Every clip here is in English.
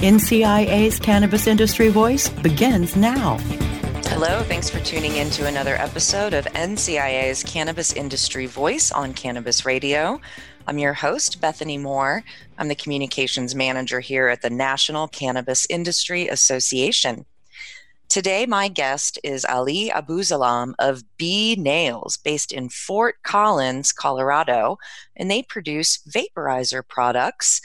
NCIA's Cannabis Industry Voice begins now. Hello, thanks for tuning in to another episode of NCIA's Cannabis Industry Voice on Cannabis Radio. I'm your host, Bethany Moore. I'm the communications manager here at the National Cannabis Industry Association. Today, my guest is Ali Abusalam of B Nails, based in Fort Collins, Colorado, and they produce vaporizer products.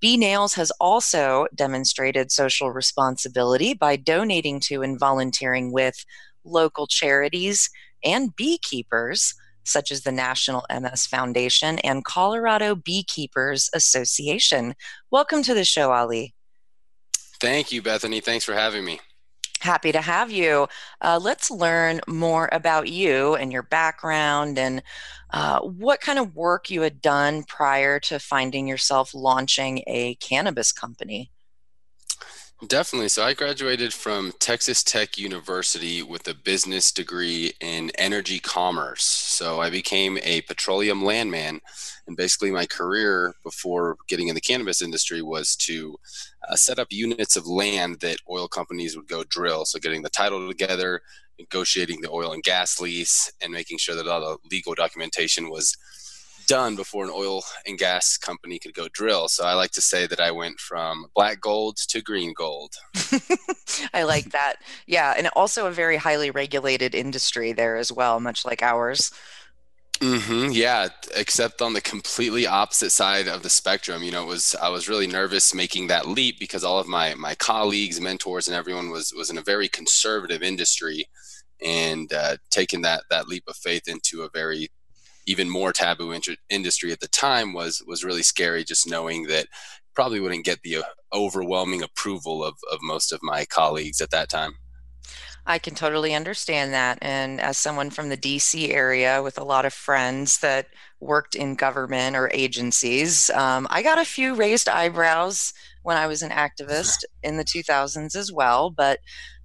B Nails has also demonstrated social responsibility by donating to and volunteering with local charities and beekeepers such as the National MS Foundation and Colorado Beekeepers Association. Welcome to the show, Ali. Thank you, Bethany. Thanks for having me. Happy to have you. Uh, let's learn more about you and your background and uh, what kind of work you had done prior to finding yourself launching a cannabis company. Definitely. So I graduated from Texas Tech University with a business degree in energy commerce. So I became a petroleum landman. And basically, my career before getting in the cannabis industry was to uh, set up units of land that oil companies would go drill. So getting the title together, negotiating the oil and gas lease, and making sure that all the legal documentation was done before an oil and gas company could go drill. So I like to say that I went from black gold to green gold. I like that. Yeah. And also a very highly regulated industry there as well, much like ours. Mm-hmm, yeah, except on the completely opposite side of the spectrum. You know, it was I was really nervous making that leap because all of my my colleagues, mentors, and everyone was was in a very conservative industry, and uh, taking that that leap of faith into a very even more taboo industry at the time was was really scary. Just knowing that probably wouldn't get the uh, overwhelming approval of of most of my colleagues at that time. I can totally understand that. And as someone from the DC area with a lot of friends that worked in government or agencies, um, I got a few raised eyebrows when I was an activist in the 2000s as well. But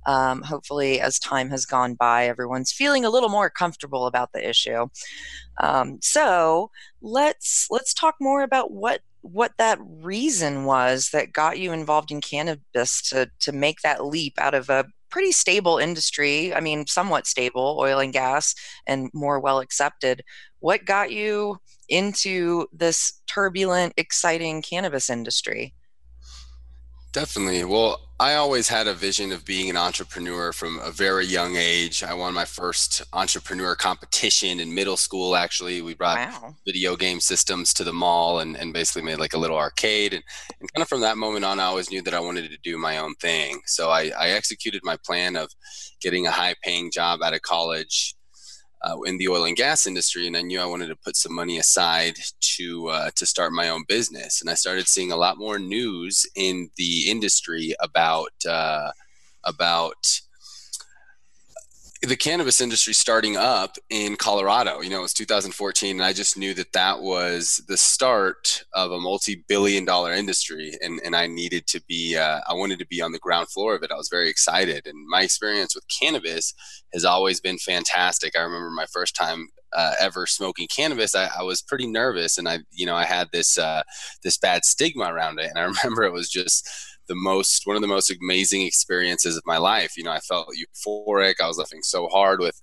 um, hopefully, as time has gone by, everyone's feeling a little more comfortable about the issue. Um, so let's let's talk more about what what that reason was that got you involved in cannabis to to make that leap out of a pretty stable industry. I mean, somewhat stable, oil and gas, and more well accepted. What got you into this turbulent, exciting cannabis industry? Definitely. Well, I always had a vision of being an entrepreneur from a very young age. I won my first entrepreneur competition in middle school, actually. We brought wow. video game systems to the mall and, and basically made like a little arcade. And, and kind of from that moment on, I always knew that I wanted to do my own thing. So I, I executed my plan of getting a high paying job out of college uh, in the oil and gas industry, and I knew I wanted to put some money aside to uh, to start my own business. And I started seeing a lot more news in the industry about uh, about the cannabis industry starting up in Colorado. You know, it was 2014, and I just knew that that was the start of a multi-billion dollar industry, and and I needed to be, uh, I wanted to be on the ground floor of it. I was very excited, and my experience with cannabis has always been fantastic. I remember my first time uh, ever smoking cannabis, I, I, was pretty nervous, and I, you know, I had this uh, this bad stigma around it, and I remember it was just the most one of the most amazing experiences of my life. You know, I felt euphoric. I was laughing so hard with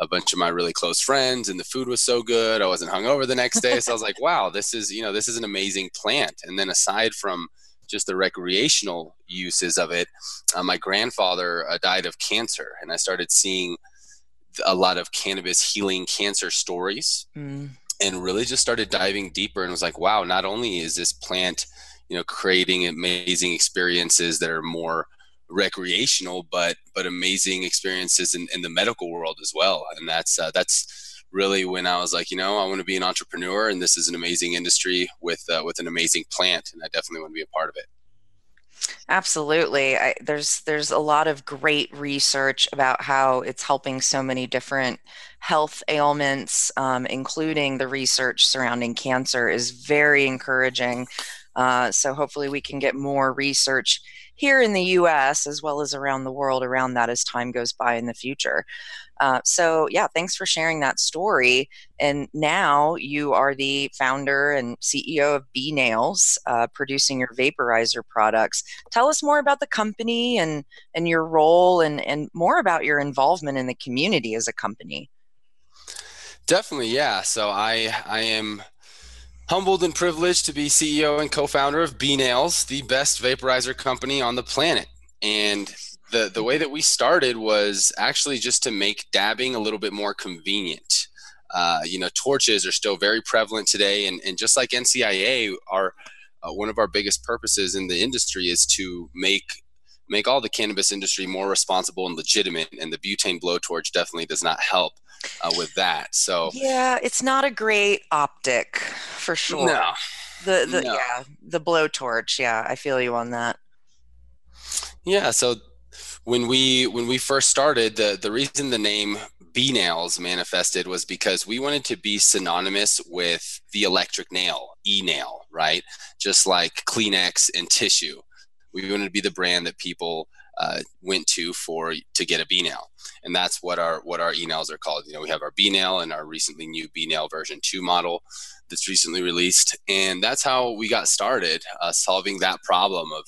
a bunch of my really close friends, and the food was so good. I wasn't hungover the next day, so I was like, "Wow, this is you know this is an amazing plant." And then aside from just the recreational uses of it, uh, my grandfather uh, died of cancer, and I started seeing a lot of cannabis healing cancer stories. Mm. And really just started diving deeper and was like, wow, not only is this plant you know creating amazing experiences that are more recreational but but amazing experiences in, in the medical world as well and that's uh, that's really when I was like, you know, I want to be an entrepreneur, and this is an amazing industry with uh, with an amazing plant, and I definitely want to be a part of it. Absolutely. I, there's there's a lot of great research about how it's helping so many different health ailments, um, including the research surrounding cancer, is very encouraging. Uh, so hopefully we can get more research here in the U.S. as well as around the world around that as time goes by in the future. Uh, so, yeah, thanks for sharing that story. And now you are the founder and CEO of B Nails, uh, producing your vaporizer products. Tell us more about the company and, and your role and, and more about your involvement in the community as a company. Definitely, yeah. So I I am humbled and privileged to be CEO and co-founder of B Nails, the best vaporizer company on the planet. And the the way that we started was actually just to make dabbing a little bit more convenient. Uh, you know, torches are still very prevalent today, and, and just like NCIA, our uh, one of our biggest purposes in the industry is to make make all the cannabis industry more responsible and legitimate. And the butane blowtorch definitely does not help uh, with that. So yeah, it's not a great optic for sure. No, the the no. yeah the blowtorch. Yeah, I feel you on that. Yeah, so when we when we first started, the the reason the name B nails manifested was because we wanted to be synonymous with the electric nail, e nail, right? Just like Kleenex and tissue. We wanted to be the brand that people uh, went to for to get a B nail, and that's what our what our e nails are called. You know, we have our B nail and our recently new B nail version two model that's recently released, and that's how we got started uh, solving that problem of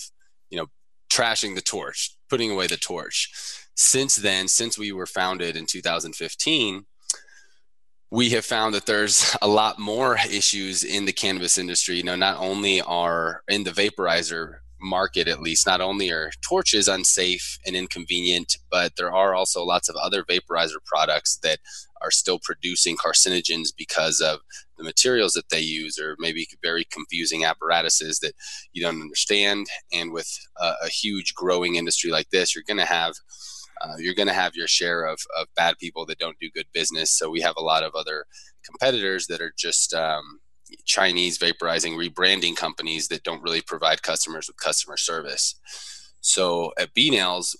you know trashing the torch, putting away the torch. Since then, since we were founded in 2015, we have found that there's a lot more issues in the cannabis industry. You know, not only are in the vaporizer market at least. Not only are torches unsafe and inconvenient but there are also lots of other vaporizer products that are still producing carcinogens because of the materials that they use or maybe very confusing apparatuses that you don't understand. And with a, a huge growing industry like this you're going to have uh, you're going to have your share of, of bad people that don't do good business. So we have a lot of other competitors that are just um, Chinese vaporizing rebranding companies that don't really provide customers with customer service. So at B Nails,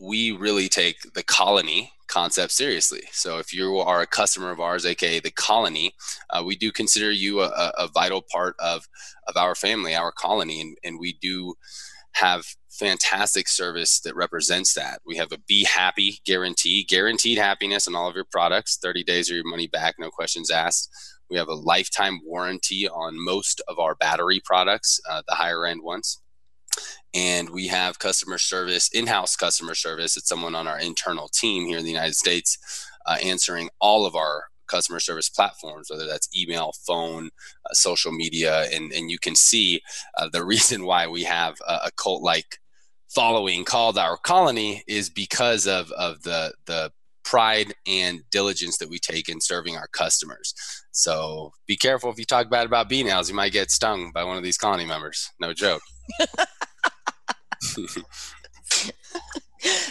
we really take the colony concept seriously. So if you are a customer of ours, aka the colony, uh, we do consider you a, a, vital part of of our family, our colony, and, and we do have fantastic service that represents that. We have a be happy guarantee, guaranteed happiness on all of your products, 30 days or your money back, no questions asked. We have a lifetime warranty on most of our battery products, uh, the higher end ones. And we have customer service, in house customer service. It's someone on our internal team here in the United States uh, answering all of our customer service platforms, whether that's email, phone, uh, social media. And, and you can see uh, the reason why we have a, a cult like following called our colony is because of, of the, the pride and diligence that we take in serving our customers. So be careful if you talk bad about B nails, you might get stung by one of these colony members. No joke.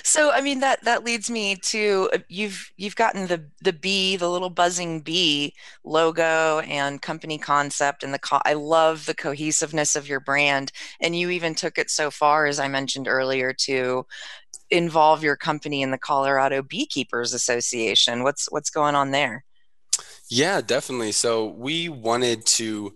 so I mean that that leads me to uh, you've you've gotten the the bee the little buzzing bee logo and company concept and the co- I love the cohesiveness of your brand and you even took it so far as I mentioned earlier to involve your company in the Colorado Beekeepers Association. What's what's going on there? Yeah, definitely. So we wanted to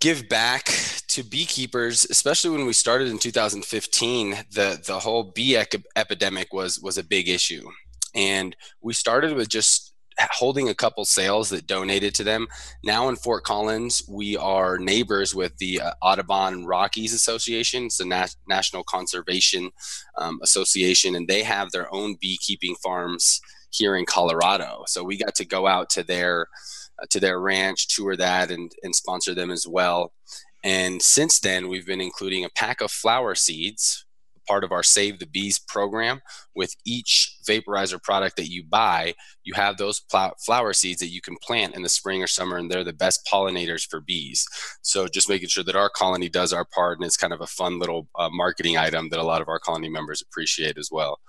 give back to beekeepers, especially when we started in 2015. The the whole bee epidemic was was a big issue, and we started with just holding a couple sales that donated to them. Now in Fort Collins, we are neighbors with the uh, Audubon Rockies Association. It's the Nat- National Conservation um, Association, and they have their own beekeeping farms here in Colorado. So we got to go out to their to their ranch, tour that, and and sponsor them as well. And since then, we've been including a pack of flower seeds part of our Save the Bees program. With each vaporizer product that you buy, you have those pl- flower seeds that you can plant in the spring or summer, and they're the best pollinators for bees. So just making sure that our colony does our part, and it's kind of a fun little uh, marketing item that a lot of our colony members appreciate as well.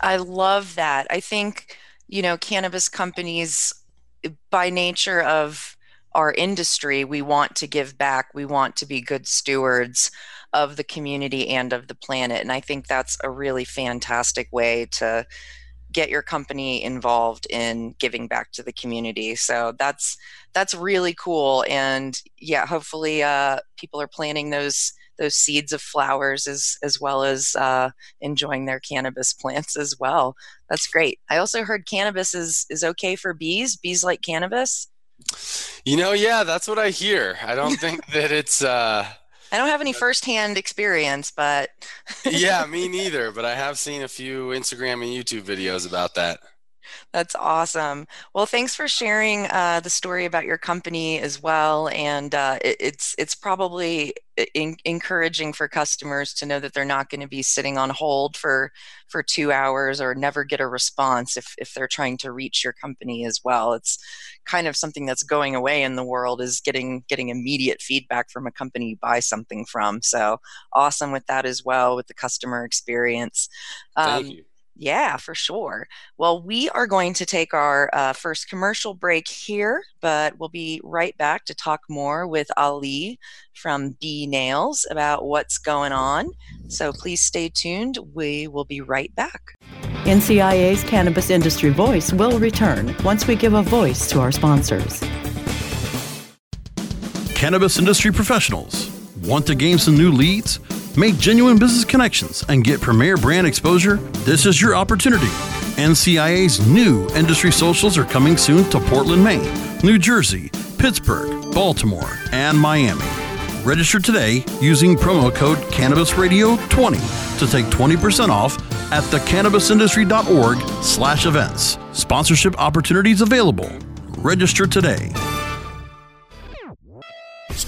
I love that. I think you know, cannabis companies, by nature of our industry, we want to give back. We want to be good stewards of the community and of the planet. And I think that's a really fantastic way to get your company involved in giving back to the community. So that's that's really cool. And yeah, hopefully uh, people are planting those those seeds of flowers as as well as uh, enjoying their cannabis plants as well. That's great. I also heard cannabis is is okay for bees. Bees like cannabis. You know, yeah, that's what I hear. I don't think that it's. Uh, I don't have any firsthand experience, but. yeah, me neither. But I have seen a few Instagram and YouTube videos about that. That's awesome. Well, thanks for sharing uh, the story about your company as well. And uh, it, it's it's probably in, encouraging for customers to know that they're not going to be sitting on hold for for two hours or never get a response if if they're trying to reach your company as well. It's kind of something that's going away in the world is getting getting immediate feedback from a company you buy something from. So awesome with that as well with the customer experience. Um, Thank you. Yeah, for sure. Well, we are going to take our uh, first commercial break here, but we'll be right back to talk more with Ali from B Nails about what's going on. So please stay tuned. We will be right back. NCIA's Cannabis Industry Voice will return once we give a voice to our sponsors. Cannabis industry professionals want to gain some new leads? Make genuine business connections and get premier brand exposure? This is your opportunity. NCIA's new industry socials are coming soon to Portland, Maine, New Jersey, Pittsburgh, Baltimore, and Miami. Register today using promo code CannabisRadio20 to take 20% off at thecannabisindustry.org slash events. Sponsorship opportunities available. Register today.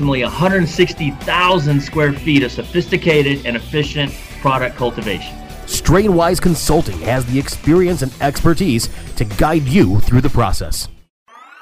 160,000 square feet of sophisticated and efficient product cultivation. Strainwise Consulting has the experience and expertise to guide you through the process.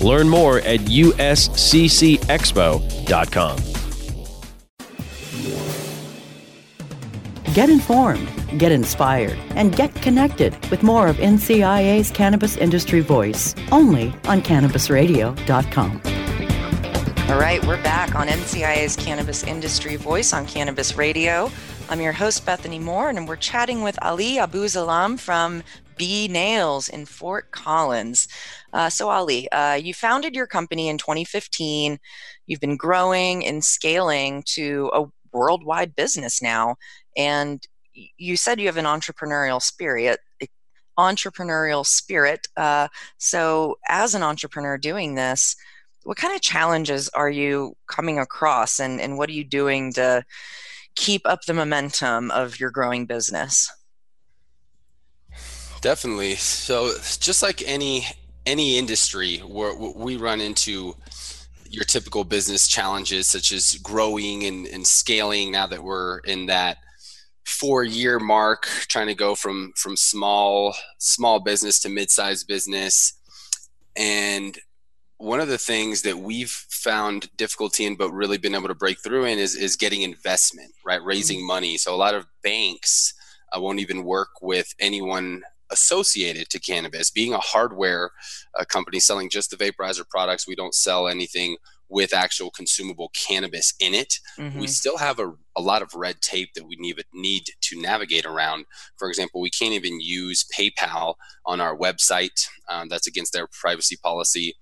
Learn more at usccexpo.com. Get informed, get inspired, and get connected with more of NCIA's Cannabis Industry Voice only on CannabisRadio.com. All right, we're back on NCIA's Cannabis Industry Voice on Cannabis Radio. I'm your host, Bethany Moore, and we're chatting with Ali Abu Zalam from B Nails in Fort Collins. Uh, so, Ali, uh, you founded your company in 2015. You've been growing and scaling to a worldwide business now. And you said you have an entrepreneurial spirit. Entrepreneurial spirit. Uh, so, as an entrepreneur doing this, what kind of challenges are you coming across, and, and what are you doing to keep up the momentum of your growing business? Definitely. So, just like any any industry where we run into your typical business challenges such as growing and, and scaling now that we're in that four year mark trying to go from from small small business to mid-sized business and one of the things that we've found difficulty in but really been able to break through in is is getting investment right raising mm-hmm. money so a lot of banks uh, won't even work with anyone associated to cannabis. Being a hardware uh, company selling just the vaporizer products, we don't sell anything with actual consumable cannabis in it. Mm-hmm. We still have a, a lot of red tape that we need, need to navigate around. For example, we can't even use PayPal on our website. Um, that's against their privacy policy.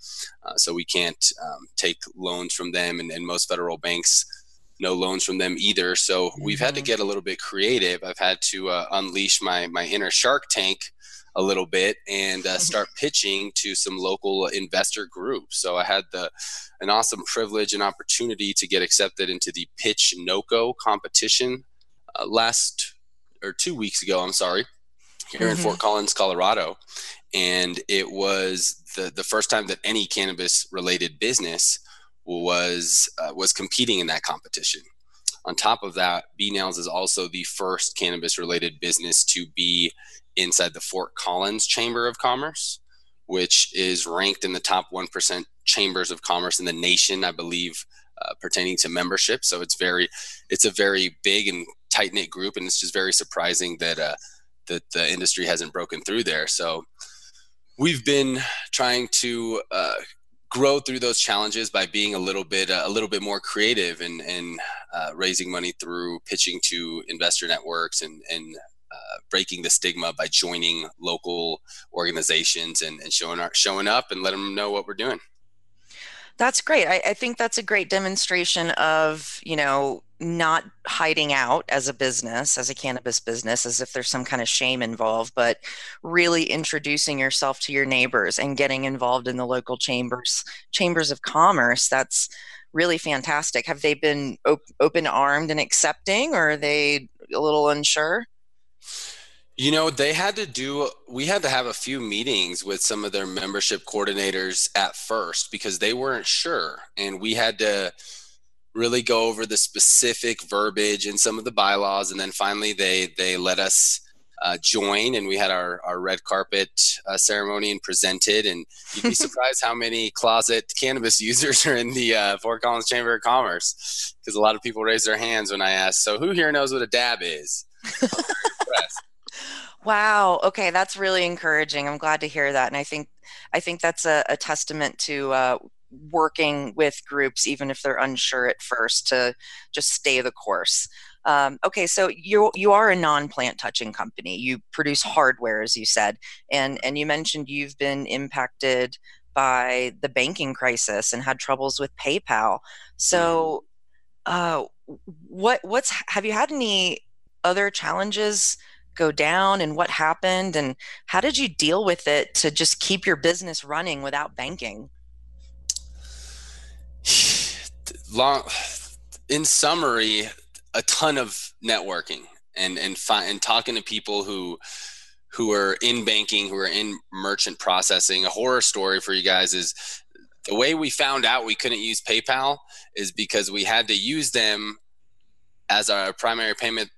Uh, so we can't um, take loans from them, and, and, most federal banks. No loans from them either. So we've had to mm-hmm. get a little bit creative. I've had to uh, unleash my my inner Shark Tank a little bit and uh, mm-hmm. start pitching to some local investor groups. So I had the an awesome privilege and opportunity to get accepted into the Pitch NOCO competition uh, last or two weeks ago. I'm sorry, here mm-hmm. in Fort Collins, Colorado, and it was the the first time that any cannabis related business was uh, was competing in that competition. On top of that, B Nails is also the first cannabis related business to be inside the Fort Collins Chamber of Commerce, which is ranked in the top 1% chambers of commerce in the nation, I believe, uh, pertaining to membership. So it's very, it's a very big and tight knit group, and it's just very surprising that uh, that the industry hasn't broken through there. So we've been trying to uh, grow through those challenges by being a little bit uh, a little bit more creative and and uh, raising money through pitching to investor networks and and uh, breaking the stigma by joining local organizations and, and showing our, showing up and let them know what we're doing. That's great. I, I think that's a great demonstration of you know not hiding out as a business, as a cannabis business, as if there's some kind of shame involved, but really introducing yourself to your neighbors and getting involved in the local chambers, chambers of commerce. That's really fantastic. Have they been op- open armed and accepting, or are they a little unsure? You know, they had to do, we had to have a few meetings with some of their membership coordinators at first because they weren't sure. And we had to really go over the specific verbiage and some of the bylaws. And then finally, they, they let us uh, join and we had our, our red carpet uh, ceremony and presented. And you'd be surprised how many closet cannabis users are in the uh, Fort Collins Chamber of Commerce because a lot of people raise their hands when I ask, So, who here knows what a dab is? Wow. Okay, that's really encouraging. I'm glad to hear that, and I think I think that's a, a testament to uh, working with groups, even if they're unsure at first, to just stay the course. Um, okay, so you you are a non-plant touching company. You produce hardware, as you said, and and you mentioned you've been impacted by the banking crisis and had troubles with PayPal. So, mm-hmm. uh, what what's have you had any other challenges go down and what happened and how did you deal with it to just keep your business running without banking? Long, in summary, a ton of networking and and fi- and talking to people who who are in banking, who are in merchant processing. A horror story for you guys is the way we found out we couldn't use PayPal is because we had to use them as our primary payment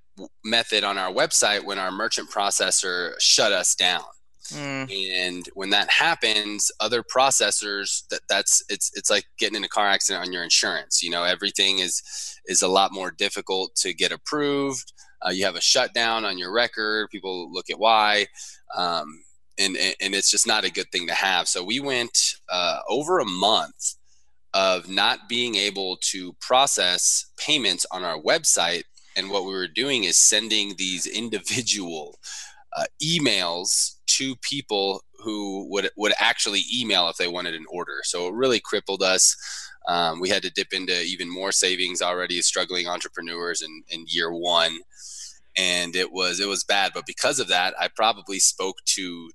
method on our website when our merchant processor shut us down. Mm. And when that happens, other processors that that's it's it's like getting in a car accident on your insurance. You know, everything is is a lot more difficult to get approved. Uh, you have a shutdown on your record. People look at why, um, and and it's just not a good thing to have. So we went uh, over a month of not being able to process payments on our website and what we were doing is sending these individual uh, emails to people who would would actually email if they wanted an order. So it really crippled us. Um, we had to dip into even more savings already as struggling entrepreneurs in, in year one, and it was it was bad. But because of that, I probably spoke to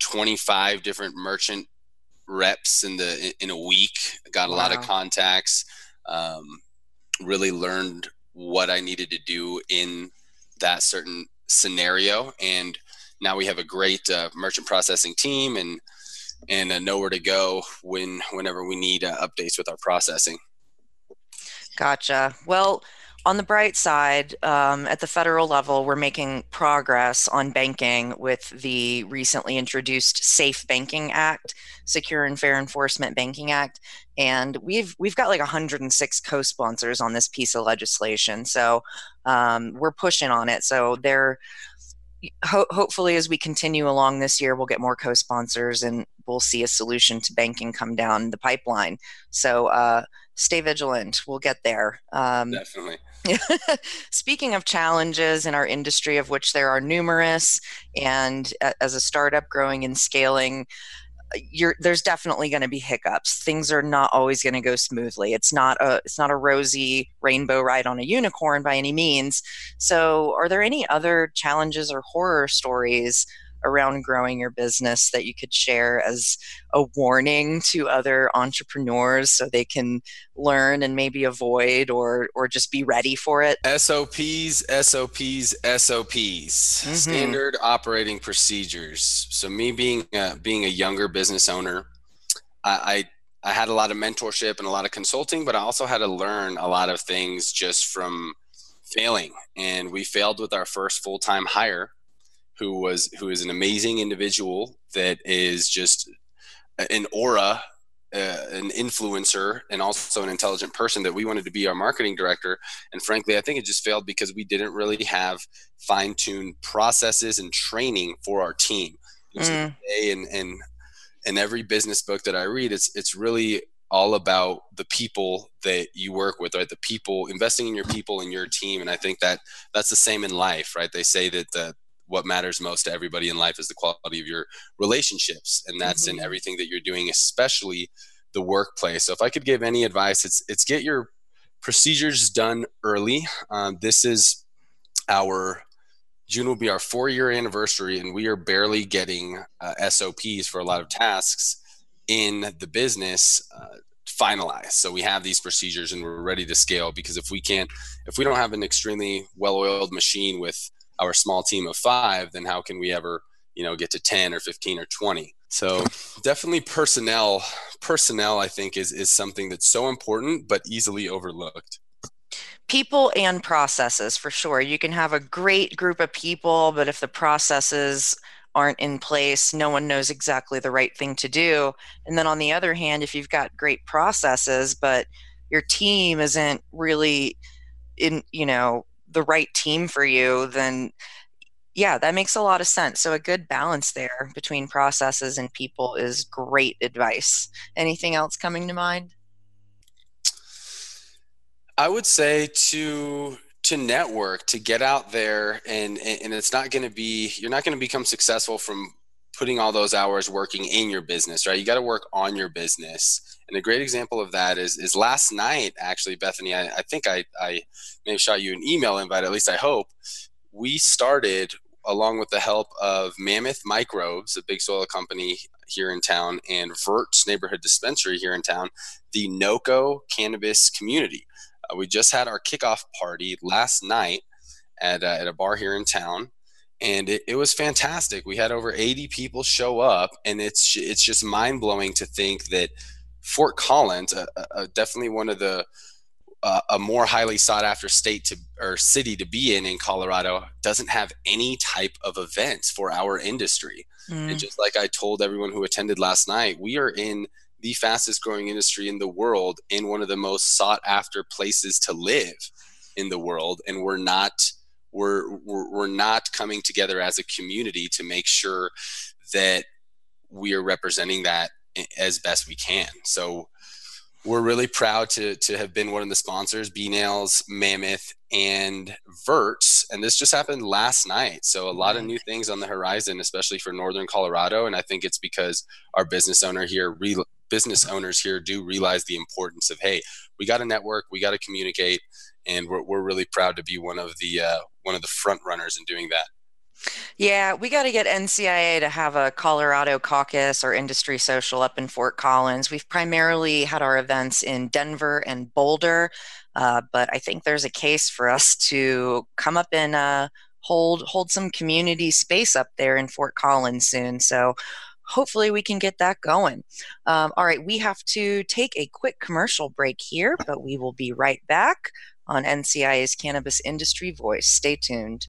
25 different merchant reps in the in a week. Got a wow. lot of contacts. Um, really learned what I needed to do in that certain scenario. And now we have a great uh, merchant processing team and and uh, nowhere to go when whenever we need uh, updates with our processing. Gotcha. Well, on the bright side, um, at the federal level, we're making progress on banking with the recently introduced Safe Banking Act, Secure and Fair Enforcement Banking Act, and we've we've got like 106 co-sponsors on this piece of legislation. So um, we're pushing on it. So they're ho- hopefully, as we continue along this year, we'll get more co sponsors and we'll see a solution to banking come down the pipeline. So uh, stay vigilant. We'll get there. Um, Definitely. Speaking of challenges in our industry, of which there are numerous, and as a startup growing and scaling, you're there's definitely going to be hiccups things are not always going to go smoothly it's not a it's not a rosy rainbow ride on a unicorn by any means so are there any other challenges or horror stories around growing your business that you could share as a warning to other entrepreneurs so they can learn and maybe avoid or or just be ready for it? SOPs SOPs SOPs mm-hmm. standard operating procedures. So me being a, being a younger business owner I, I I had a lot of mentorship and a lot of consulting but I also had to learn a lot of things just from failing. And we failed with our first full-time hire who was who is an amazing individual that is just an aura uh, an influencer and also an intelligent person that we wanted to be our marketing director. And frankly i think it just failed because we didn't really have fine-tuned processes and training for our team. Mm. and and in every business book that i read it's it's really all about the people that you work with right? The people investing in your people and your team. And i think that that's the same in life right? They say that the what matters most to everybody in life is the quality of your relationships and that's mm-hmm. in everything that you're doing especially the workplace. So if i could give any advice it's it's get your procedures done early. Um, this is our june will be our four year anniversary and we are barely getting uh, sops for a lot of tasks in the business uh, finalized. So we have these procedures and we're ready to scale because if we can't if we don't have an extremely well-oiled machine with our small team of five, then how can we ever, you know, get to 10 or 15 or 20? So definitely personnel, personnel, I think is, is something that's so important, but easily overlooked. People and processes for sure. You can have a great group of people, but if the processes aren't in place, no one knows exactly the right thing to do. And then on the other hand, if you've got great processes, but your team isn't really in, you know, the right team for you, then yeah, that makes a lot of sense. So a good balance there between processes and people is great advice. Anything else coming to mind? I would say to to network, to get out there and and it's not going to be you're not going to become successful from putting all those hours working in your business, right? You got to work on your business. And a great example of that is is last night, actually, Bethany. I, I think I, I may have shot you an email invite. At least I hope. We started along with the help of Mammoth Microbes, a big soil company here in town, and Vert's Neighborhood Dispensary here in town, the NOCO Cannabis Community. Uh, we just had our kickoff party last night at, uh, at a bar here in town and it, it was fantastic. We had over 80 people show up, and it's it's just mind blowing to think that Fort Collins, uh, uh, definitely one of the uh, a more highly sought after state to or city to be in in Colorado, doesn't have any type of events for our industry. Mm. And just like I told everyone who attended last night, we are in the fastest growing industry in the world in one of the most sought after places to live in the world, and we're not we're, we're, we're not coming together as a community to make sure that we are representing that as best we can. So we're really proud to to have been one of the sponsors, B Nails, Mammoth, and Verts. And this just happened last night. So a lot of new things on the horizon, especially for Northern Colorado. And I think it's because our business owner here, re- business owners here, do realize the importance of hey, we got to network, we got to communicate, and we're we're really proud to be one of the uh, one of the front runners in doing that. Yeah, we got to get NCIA to have a Colorado caucus or industry social up in Fort Collins. We've primarily had our events in Denver and Boulder, uh, but I think there's a case for us to come up and uh, hold hold some community space up there in Fort Collins soon. So hopefully we can get that going. Um, all right, we have to take a quick commercial break here, but we will be right back on NCIA's Cannabis Industry Voice. Stay tuned.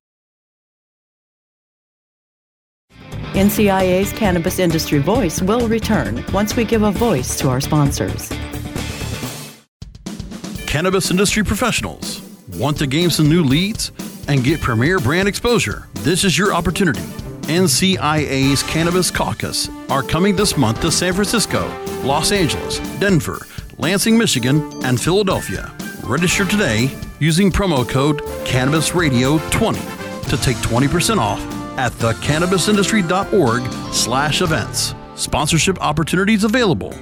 NCIA's Cannabis Industry Voice will return once we give a voice to our sponsors. Cannabis industry professionals. Want to gain some new leads? and get premier brand exposure. This is your opportunity. NCIA's Cannabis Caucus are coming this month to San Francisco, Los Angeles, Denver, Lansing, Michigan, and Philadelphia. Register today using promo code CannabisRadio20 to take 20% off at thecannabisindustry.org slash events. Sponsorship opportunities available.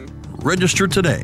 Register today.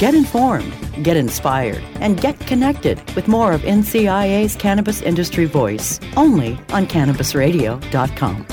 Get informed, get inspired, and get connected with more of NCIA's Cannabis Industry Voice only on CannabisRadio.com.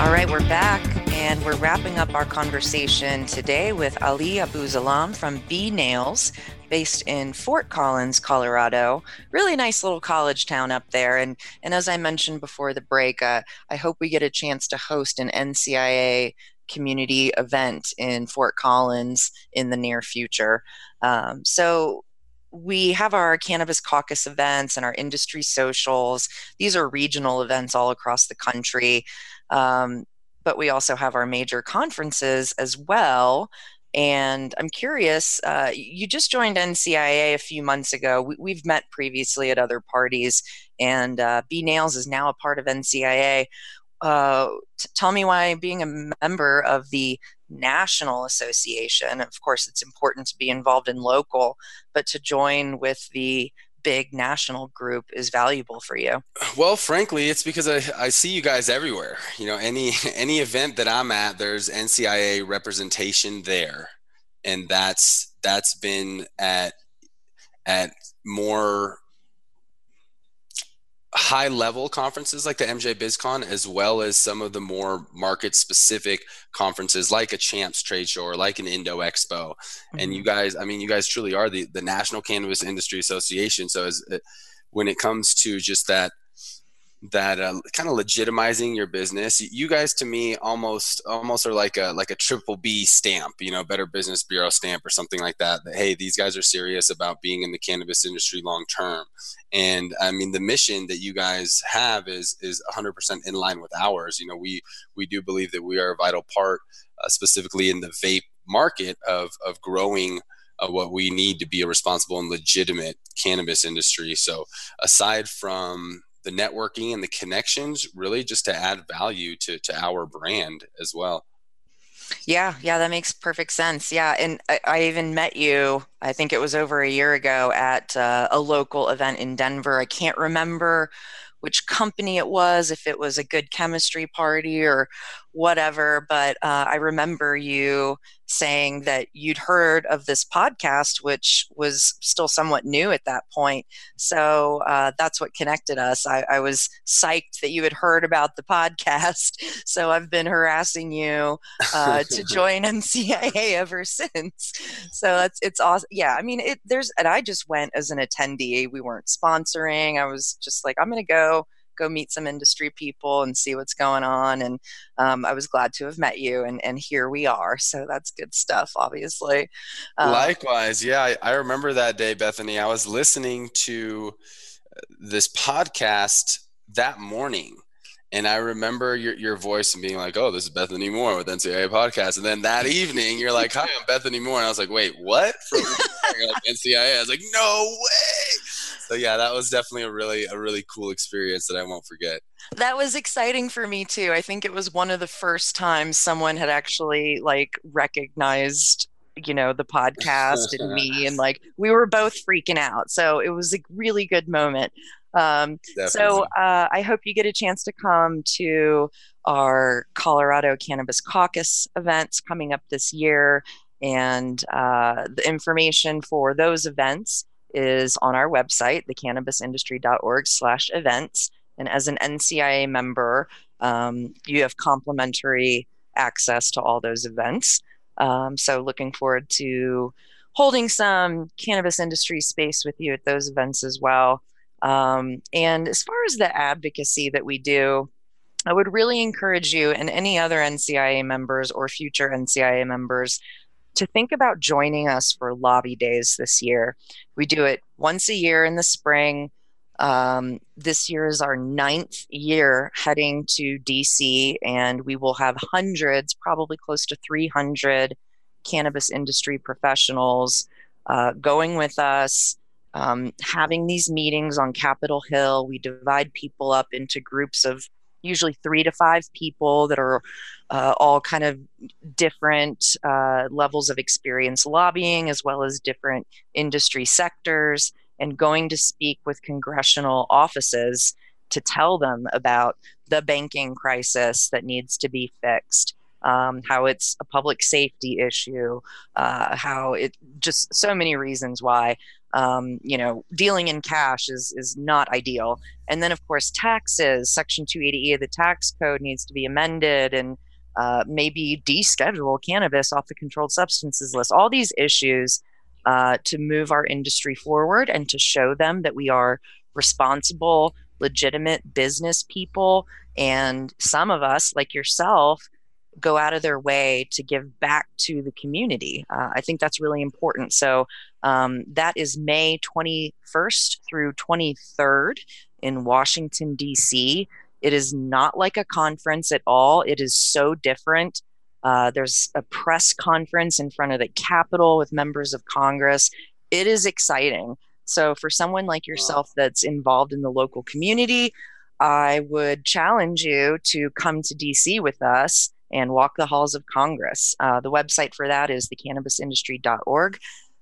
All right, we're back and we're wrapping up our conversation today with Ali Abusalam from B Nails, based in Fort Collins, Colorado. Really nice little college town up there. And and as I mentioned before the break, uh, I hope we get a chance to host an NCIA community event in Fort Collins in the near future. Um, so we have our cannabis caucus events and our industry socials. These are regional events all across the country. Um, but we also have our major conferences as well. And I'm curious, uh, you just joined NCIA a few months ago. We, have met previously at other parties, and uh, B Nails is now a part of NCIA uh, tell me why being a member of the national association, of course, it's important to be involved in local, but to join with the big national group is valuable for you? Well, frankly, it's because I, I see you guys everywhere. You know, any any event that I'm at, there's NCIA representation there, and that's that's been at at more high level conferences like the MJ BizCon, as well as some of the more market specific conferences like a Champs trade show or like an Indo Expo. Mm-hmm. And you guys, I mean, you guys truly are the, the National Cannabis Industry Association. So as, uh, when it comes to just that that uh, kind of legitimizing your business. You guys to me almost almost are like a like a triple b stamp you know better business bureau stamp or something like that that hey these guys are serious about being in the cannabis industry long term. And i mean the mission that you guys have is is 100% in line with ours. You know we we do believe that we are a vital part uh, specifically in the vape market of of growing uh, what we need to be a responsible and legitimate cannabis industry. So aside from the networking and the connections really just to add value to to our brand as well. Yeah yeah that makes perfect sense. Yeah and i, I even met you i think it was over a year ago at uh, a local event in denver. I can't remember which company it was, if it was a good chemistry party or whatever. But uh, I remember you saying that you'd heard of this podcast, which was still somewhat new at that point. So uh, that's what connected us. I, I, was psyched that you had heard about the podcast. So I've been harassing you uh, to join NCIA ever since. So that's it's awesome. Yeah, I mean, it, there's and I just went as an attendee. We weren't sponsoring. I was just like, I'm going to go go meet some industry people and see what's going on. And um, I was glad to have met you, and, and here we are. So that's good stuff, obviously. Um, Likewise. Yeah, I, I remember that day, Bethany. I was listening to uh, this podcast that morning And I remember your, your voice and being like, oh, this is Bethany Moore with NCIA Podcast. And then that evening, you're like, hi, I'm Bethany Moore. And I was like, wait, what? From like, NCIA? I was like, no way. So yeah, that was definitely a really, a really cool experience that I won't forget. That was exciting for me too. I think it was one of the first times someone had actually like recognized you know the podcast and me and like we were both freaking out so it was a really good moment um, so uh, I hope you get a chance to come to our Colorado Cannabis Caucus events coming up this year. And uh, the information for those events is on our website, thecannabisindustry.org slash events. And as an NCIA member, um, you have complimentary access to all those events. Um, so looking forward to holding some cannabis industry space with you at those events as well. Um, and as far as the advocacy that we do, I would really encourage you and any other NCIA members or future NCIA members to think about joining us for lobby days this year. We do it once a year in the spring. Um, this year is our ninth year heading to DC, and we will have hundreds, probably close to 300 cannabis industry professionals uh, going with us um, having these meetings on Capitol Hill. We divide people up into groups of usually three to five people that are uh, all kind of different uh, levels of experience lobbying, as well as different industry sectors, and going to speak with congressional offices to tell them about the banking crisis that needs to be fixed. Um, how it's a public safety issue, uh, how it just so many reasons why um, you know, dealing in cash is is not ideal. And then, of course, taxes. Section 280E of the tax code needs to be amended and uh, maybe deschedule cannabis off the controlled substances list. All these issues uh, to move our industry forward and to show them that we are responsible, legitimate business people. And some of us, like yourself, go out of their way to give back to the community. Uh, I think that's really important. So um, that is May 21st through 23rd in Washington, D.C. It is not like a conference at all, it is so different. Uh, there's a press conference in front of the Capitol with members of Congress. It is exciting. So, for someone like yourself that's involved in the local community, I would challenge you to come to DC with us and walk the halls of Congress. Uh, the website for that is thecannabisindustry.org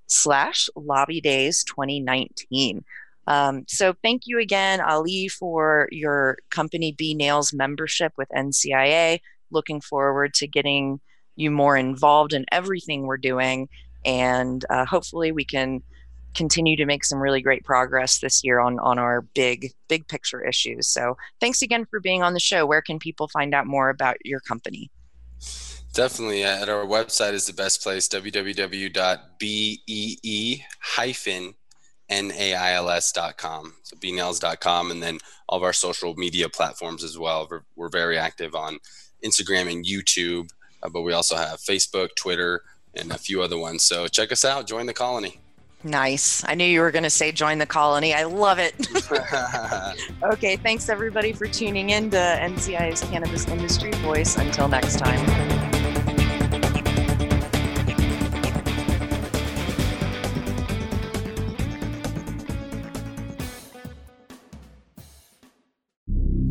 slash lobby days 2019. Um, so thank you again, Ali, for your company B Nails membership with NCIA. Looking forward to getting you more involved in everything we're doing. And uh, hopefully we can continue to make some really great progress this year on on our big big picture issues. So thanks again for being on the show. Where can people find out more about your company? Definitely. At our website is the best place, www.bee-nails.com. So bnails.com. And then all of our social media platforms as well. We're, we're very active on Instagram and YouTube, uh, but we also have Facebook, Twitter, and a few other ones. So check us out. Join the colony. Nice. I knew you were going to say join the colony. I love it. okay. Thanks, everybody, for tuning in to NCI's Cannabis Industry Voice. Until next time.